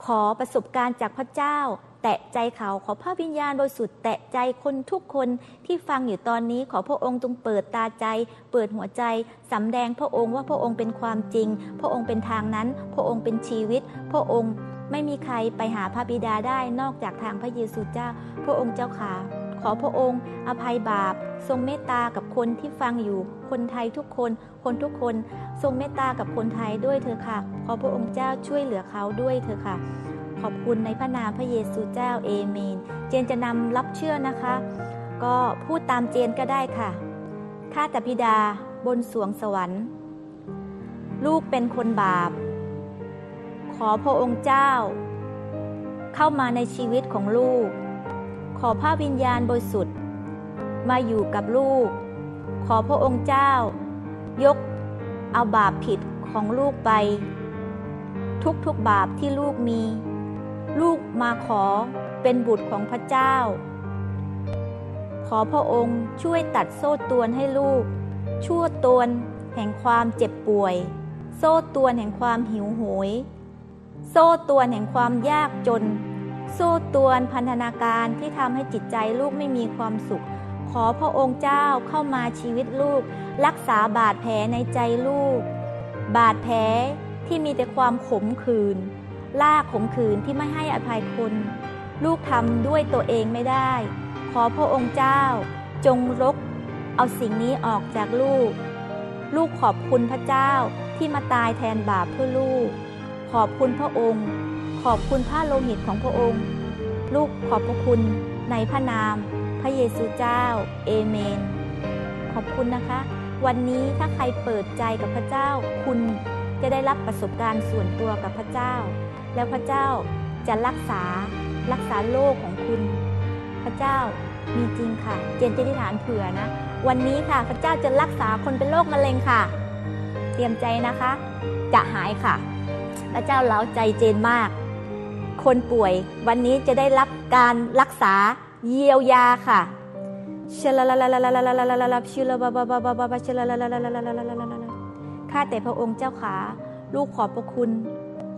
ขอประสบการณ์จากพระเจ้า แตะใจเขาขอพระวิญญาณโดยสุดแตะใจคนทุกคนที่ฟังอยู่ตอนนี้ขอพระองค์จงเปิดตาใจ เปิดหัวใจสำแดงพระองค์ว่าพระองค์เป็นความจริง พระองค์เป็นทางนั้น พระองค์เป็นชีวิต พระองค์ไม่มีใครไปหาพระบิดาได้นอกจากทางพระเยซูเจ้า พระองค์เจ้าขา ขอพระองค์ อภัยบาป ทรงเมตตากับคนที่ฟังอยู่คนไทยทุกคน คนทุกคน ทรงเมตตากับคนไทยด้วยเถอค่ะ ขอพระองค์เจ้าช่วยเหลือเขาด้วยเถอค่ะ ขอบคุณในพระนามพระเยซูเจ้าเอเมน เจนจะนำรับเชื่อนะคะ ก็พูดตามเจนก็ได้ค่ะข้าแต่พิดาบนสวงสวรรค์ ลูกเป็นคนบาป ขอพระองค์เจ้า เข้ามาในชีวิตของลูก ขอพระวิญญาณบริสุทธิ์ มาอยู่กับลูก ขอพระองค์เจ้า ยกเอาบาปผิดของลูกไป ทุกๆบาปที่ลูกมี ลูกมาขอเป็นบุตรของพระเจ้า ขอพระองค์ช่วยตัดโซ่ตวนให้ลูก ชั่วตวนแห่งความเจ็บป่วย โซ่ตวนแห่งความหิวโหยโซ่ตวนแห่งความยากจน โซ่ตวนพันธนาการที่ทำให้จิตใจลูกไม่มีความสุข ขอพระองค์เจ้าเข้ามาชีวิตลูก รักษาบาดแผลในใจลูก บาดแผลที่มีแต่ความขมขื่นลากขมขื่นที่ไม่ให้อภัยคน ลูกทำด้วยตัวเองไม่ได้ ขอพระองค์เจ้า จงรก เอาสิ่งนี้ออกจากลูก ลูกขอบคุณพระเจ้าที่มาตายแทนบาปเพื่อลูก ขอบคุณพระองค์ ขอบคุณพระโลหิตของพระองค์ ลูกขอบพระคุณในพระนาม พระเยซูเจ้า เอเมน ขอบคุณนะคะ วันนี้ถ้าใครเปิดใจกับพระเจ้า คุณจะได้รับประสบการณ์ส่วนตัวกับพระเจ้า แล้วพระเจ้าจะรักษารักษาโลกของคุณ พระเจ้ามีจริงค่ะ เจนจะได้ฐานเผื่อนะ วันนี้ค่ะพระเจ้าจะรักษาคนเป็นโรคมะเร็งค่ะ เตรียมใจนะคะ จะหายค่ะพระเจ้าเล้าใจเจนมาก คนป่วย วันนี้จะได้รับการรักษาเยียวยาค่ะชลาลาลาลาลาลาลาลาลาลาชิลาบาบาบาบาบาบาชลาลาลาลาลาลาลาลาลาลาข้าแต่พระองค์เจ้าขา ลูกขอบพระคุณ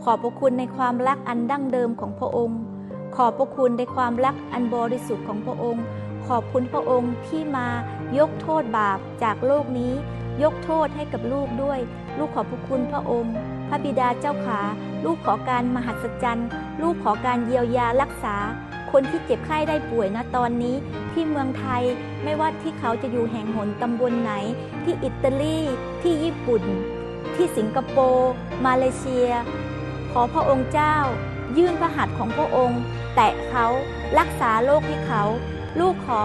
ขอบพระคุณในความรักอันดั้งเดิมของพระองค์ ขอบพระคุณในความรักอันบริสุทธิ์ของพระองค์ ขอบคุณพระองค์ที่มายกโทษบาปจากโลกนี้ ยกโทษให้กับลูกด้วย ลูกขอบพระคุณพระองค์ ระบิดาเจ้าขา ลูกขอการมหัศจรรย์ ลูกขอการเยียวยารักษา คนที่เจ็บไข้ได้ป่วยนะตอนนี้ ที่เมืองไทยไม่ว่าที่เขาจะอยู่แห่งหนตำบลไหน ที่อิตาลี ที่ญี่ปุ่น ที่สิงคโปร์ มาเลเซีย ขอพระองค์เจ้า ยื่นพระหัตถ์ของพระองค์ แตะเขารักษาโรคให้เขา ลูกขอ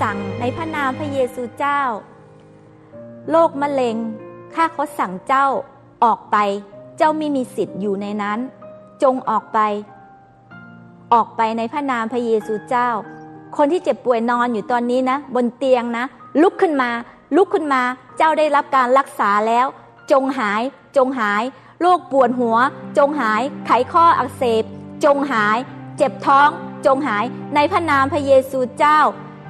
สั่งในพระนามพระเยซูเจ้า โรคมะเร็งข้าขอสั่งเจ้า ออกไปเจ้าไม่มีสิทธิ์อยู่ในนั้น จงออกไป ออกไปในพระนามพระเยซูเจ้า คนที่เจ็บป่วยนอนอยู่ตอนนี้นะ บนเตียงนะ ลุกขึ้นมา ลุกขึ้นมา เจ้าได้รับการรักษาแล้ว จงหาย จงหายโรคปวดหัว จงหาย ไขข้ออักเสบ จงหาย เจ็บท้อง จงหาย ในพระนามพระเยซูเจ้า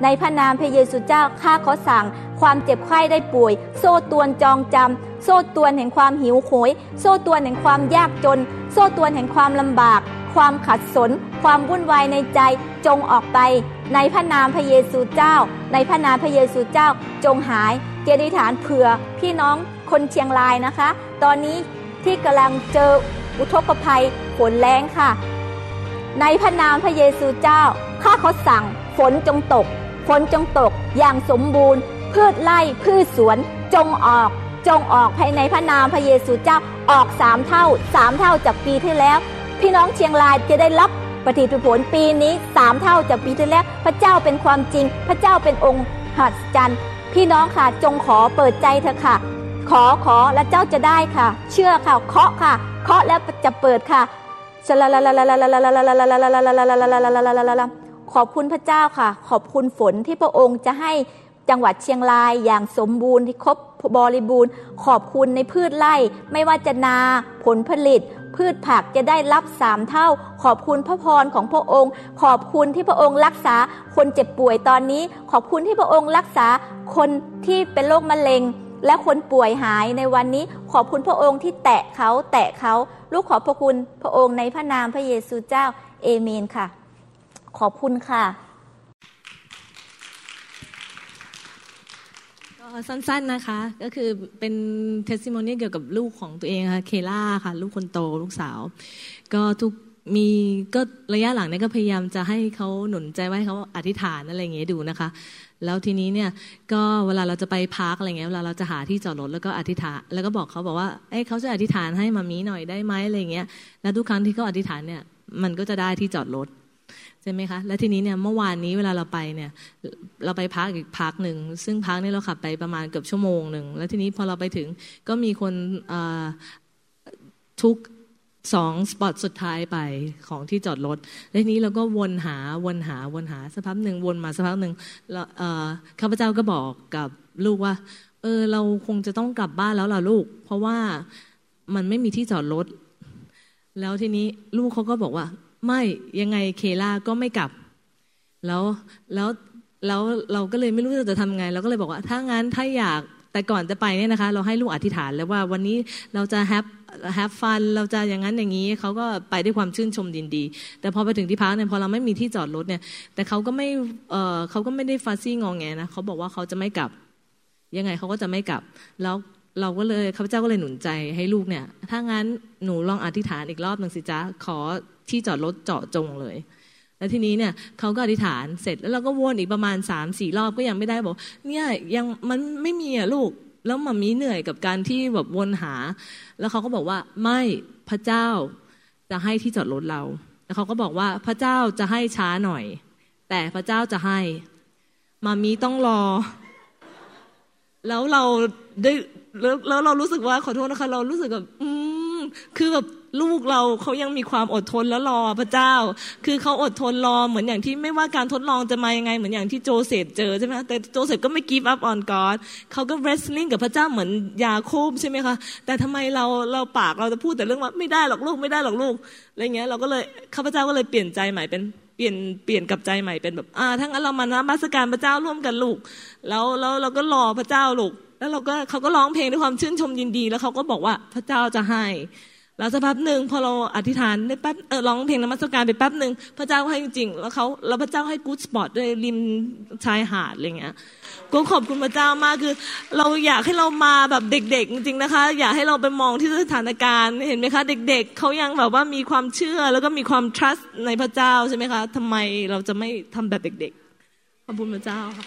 ในพระนามพระเยซูเจ้าข้าขอสั่ง ความเจ็บไข้ได้ป่วย โซ่ตวนจองจำโซ่ตวนแห่งความหิวโหย โซ่ตวนแห่งความยากจน โซ่ตวนแห่งความลำบาก ความขัดสน ความวุ่นวายในใจจงออกไป ในพระนามพระเยซูเจ้า ในพระนามพระเยซูเจ้าจงหายเจดีฐานเผื่อพี่น้องคนเชียงรายนะคะ ตอนนี้ที่กำลังเจออุทกภัยฝนแรงค่ะ ในพระนามพระเยซูเจ้าข้าเขาสั่งฝนจงตก ฝนจงตกอย่างสมบูรณ์ พืชไร่พืชสวนจงออก จงออกภายในพระนามพระเยซูเจ้าออกสามเท่าสามเท่าจากปีที่แล้ว พี่น้องเชียงรายจะได้รับปฏิผลปีนี้สามเท่าจากปีที่แล้ว พระเจ้าเป็นความจริง พระเจ้าเป็นองค์หัศจรรย์พี่น้องค่ะจงขอเปิดใจเถอะค่ะ ขอขอและเจ้าจะได้ค่ะ เชื่อค่ะเคาะค่ะ เคาะแล้วจะเปิดค่ะขอบคุณพระเจ้าค่ะ ขอบคุณฝนที่พระองค์จะให้ จังหวัดเชียงรายอย่างสมบูรณ์ที่ครบบริบูรณ์ ขอบคุณในพืชไร่ ไม่ว่าจะนาผลผลิต พืชผักจะได้รับสามเท่า ขอบคุณพระพรของพระองค์ ขอบคุณที่พระองค์รักษาคนเจ็บป่วยตอนนี้ ขอบคุณที่พระองค์รักษาคนที่เป็นโรคมะเร็งและคนป่วยหายในวันนี้ขอบคุณพระองค์ที่แตะเขาแตะเขา ลูกขอบพระคุณพระองค์ในพระนามพระเยซูเจ้า เอเมนค่ะ ขอบคุณค่ะ สั้นๆนะคะ ก็คือเป็นเทสติ m o นีเกี่ยวกับลูกของตัวเองค่ะเคล่าค่ะ ลูกคนโตลูกสาว ก็ทุกมีก็ระยะหลังเนี่ยก็พยายามจะให้เขาหนุนใจไว้เขาอธิษฐานอะไรอย่างเงี้ยดูนะคะ แล้วทีนี้เนี่ยก็เวลาเราจะไปพักอะไรเงี้ยเวลาเราจะหาที่จอดรถแล้วก็อธิษฐาน แล้วก็บอกเขาบอกว่าเอ้เขาจะอธิษฐานให้มามีหน่อยได้ไหมอะไรเงี้ยแล้วทุกครั้งที่เขาอธิษฐานเนี่ยมันก็จะได้ที่จอดรถ ช่ไหมคะแล้วทีนี้เนี่ยเมื่อวานนี้เวลาเราไปเนี่ยเราไปพักอีกพักหนึ่งซึ่งพักนี่เราขับไปประมาณเกือบชั่วโมงหนึ่งแล้วทีนี้พอเราไปถึงก็มีคนทุกสองสปอตสุดท้ายไปของที่จอดรถแล้วทีนี้เราก็วนหาวนหาวนหาสักพักหนึ่งวนมาสักพักหนึ่งแล้วข้าพเจ้าก็บอกกับลูกว่าเออเราคงจะต้องกลับบ้านแล้วล่ะลูก เพราะว่ามันไม่มีที่จอดรถแล้วทีนี้ลูกเขาก็บอกว่า ไม่ยังไงเคล่าก็ไม่กลับ แล้วแล้วแล้วเราก็เลยไม่รู้จะทำไง เราก็เลยบอกว่า ถ้างั้นถ้าอยากแต่ก่อนจะไปเนี่ยนะคะ เราให้ลูกอธิษฐานแล้วว่าวันนี้เราจะแฮปแฮปฟันเราจะอย่างนั้นอย่างนี้เขาก็ไปด้วยความชื่นชมดินดี แต่พอไปถึงที่พักเนี่ยพอเราไม่มีที่จอดรถเนี่ย แต่เขาก็ไม่เออเขาก็ไม่ได้ฟาซี่งองแงนะเขาบอกว่าเขาจะไม่กลับ ยังไงเขาก็จะไม่กลับ แล้วเราก็เลยข้าพเจ้าก็เลยหนุนใจให้ลูกเนี่ย ถ้างั้นหนูลองอธิษฐานอีกรอบหนึ่งสิจ๊ะขอ ที่จอดรถเจาะจงเลย แล้วทีนี้เนี่ยเขาก็อธิษฐานเสร็จแล้วเราก็วนอีกประมาณสามสี่รอบก็ยังไม่ได้บอก เนี่ยยังมันไม่มีอะลูกแล้วมามีเหนื่อยกับการที่แบบวนหา แล้วเขาก็บอกว่าไม่พระเจ้าจะให้ที่จอดรถเรา แล้วเขาก็บอกว่าพระเจ้าจะให้ช้าหน่อย แต่พระเจ้าจะให้ มามีต้องรอ แล้วเราได้แล้วแล้วเรารู้สึกว่าขอโทษนะคะ เรารู้สึกแบบอืมคือแบบ ลูกเราเขายังมีความอดทนและรอพระเจ้า คือเขาอดทนรอเหมือนอย่างที่ไม่ว่าการทดลองจะมายังไงเหมือนอย่างที่โจเซฟเจอใช่ไหมแต่โจเซฟก็ไม่ give up on God เขาก็ wrestling กับพระเจ้าเหมือนยาโคบใช่ไหมคะ แต่ทำไมเราเราปากเราจะพูดแต่เรื่องว่าไม่ได้หรอกลูกไม่ได้หรอกลูกอะไรเงี้ยเราก็เลยข้าพเจ้าก็เลยเปลี่ยนใจใหม่เป็นเปลี่ยนเปลี่ยนกับใจใหม่เป็นแบบอ่าทั้งนั้นเรามานมัสการพระเจ้าร่วมกันลูก แล้วแล้วเราก็รอพระเจ้าลูกแล้วเราก็เขาก็ร้องเพลงด้วยความชื่นชมยินดี แล้วเขาก็บอกว่าพระเจ้าจะให้ แล้วสักพักหนึ่งพอเราอธิษฐานได้แป๊บเออร้องเพลงนมัสการไปแป๊บหนึ่งพระเจ้าให้จริง แล้วเขาแล้วพระเจ้าให้กู๊ดสปอตด้วยริมชายหาดอะไรเงี้ยก็ขอบคุณพระเจ้ามากคือ เราอยากให้เรามาแบบเด็ก ๆ จริงๆนะคะ อยากให้เราไปมองที่สถานการณ์เห็นไหมคะ เด็ก ๆเขายังแบบว่ามีความเชื่อแล้วก็มีความ trust ในพระเจ้าใช่ไหมคะทำไมเราจะไม่ทำแบบเด็ก ๆ ขอบคุณพระเจ้าค่ะ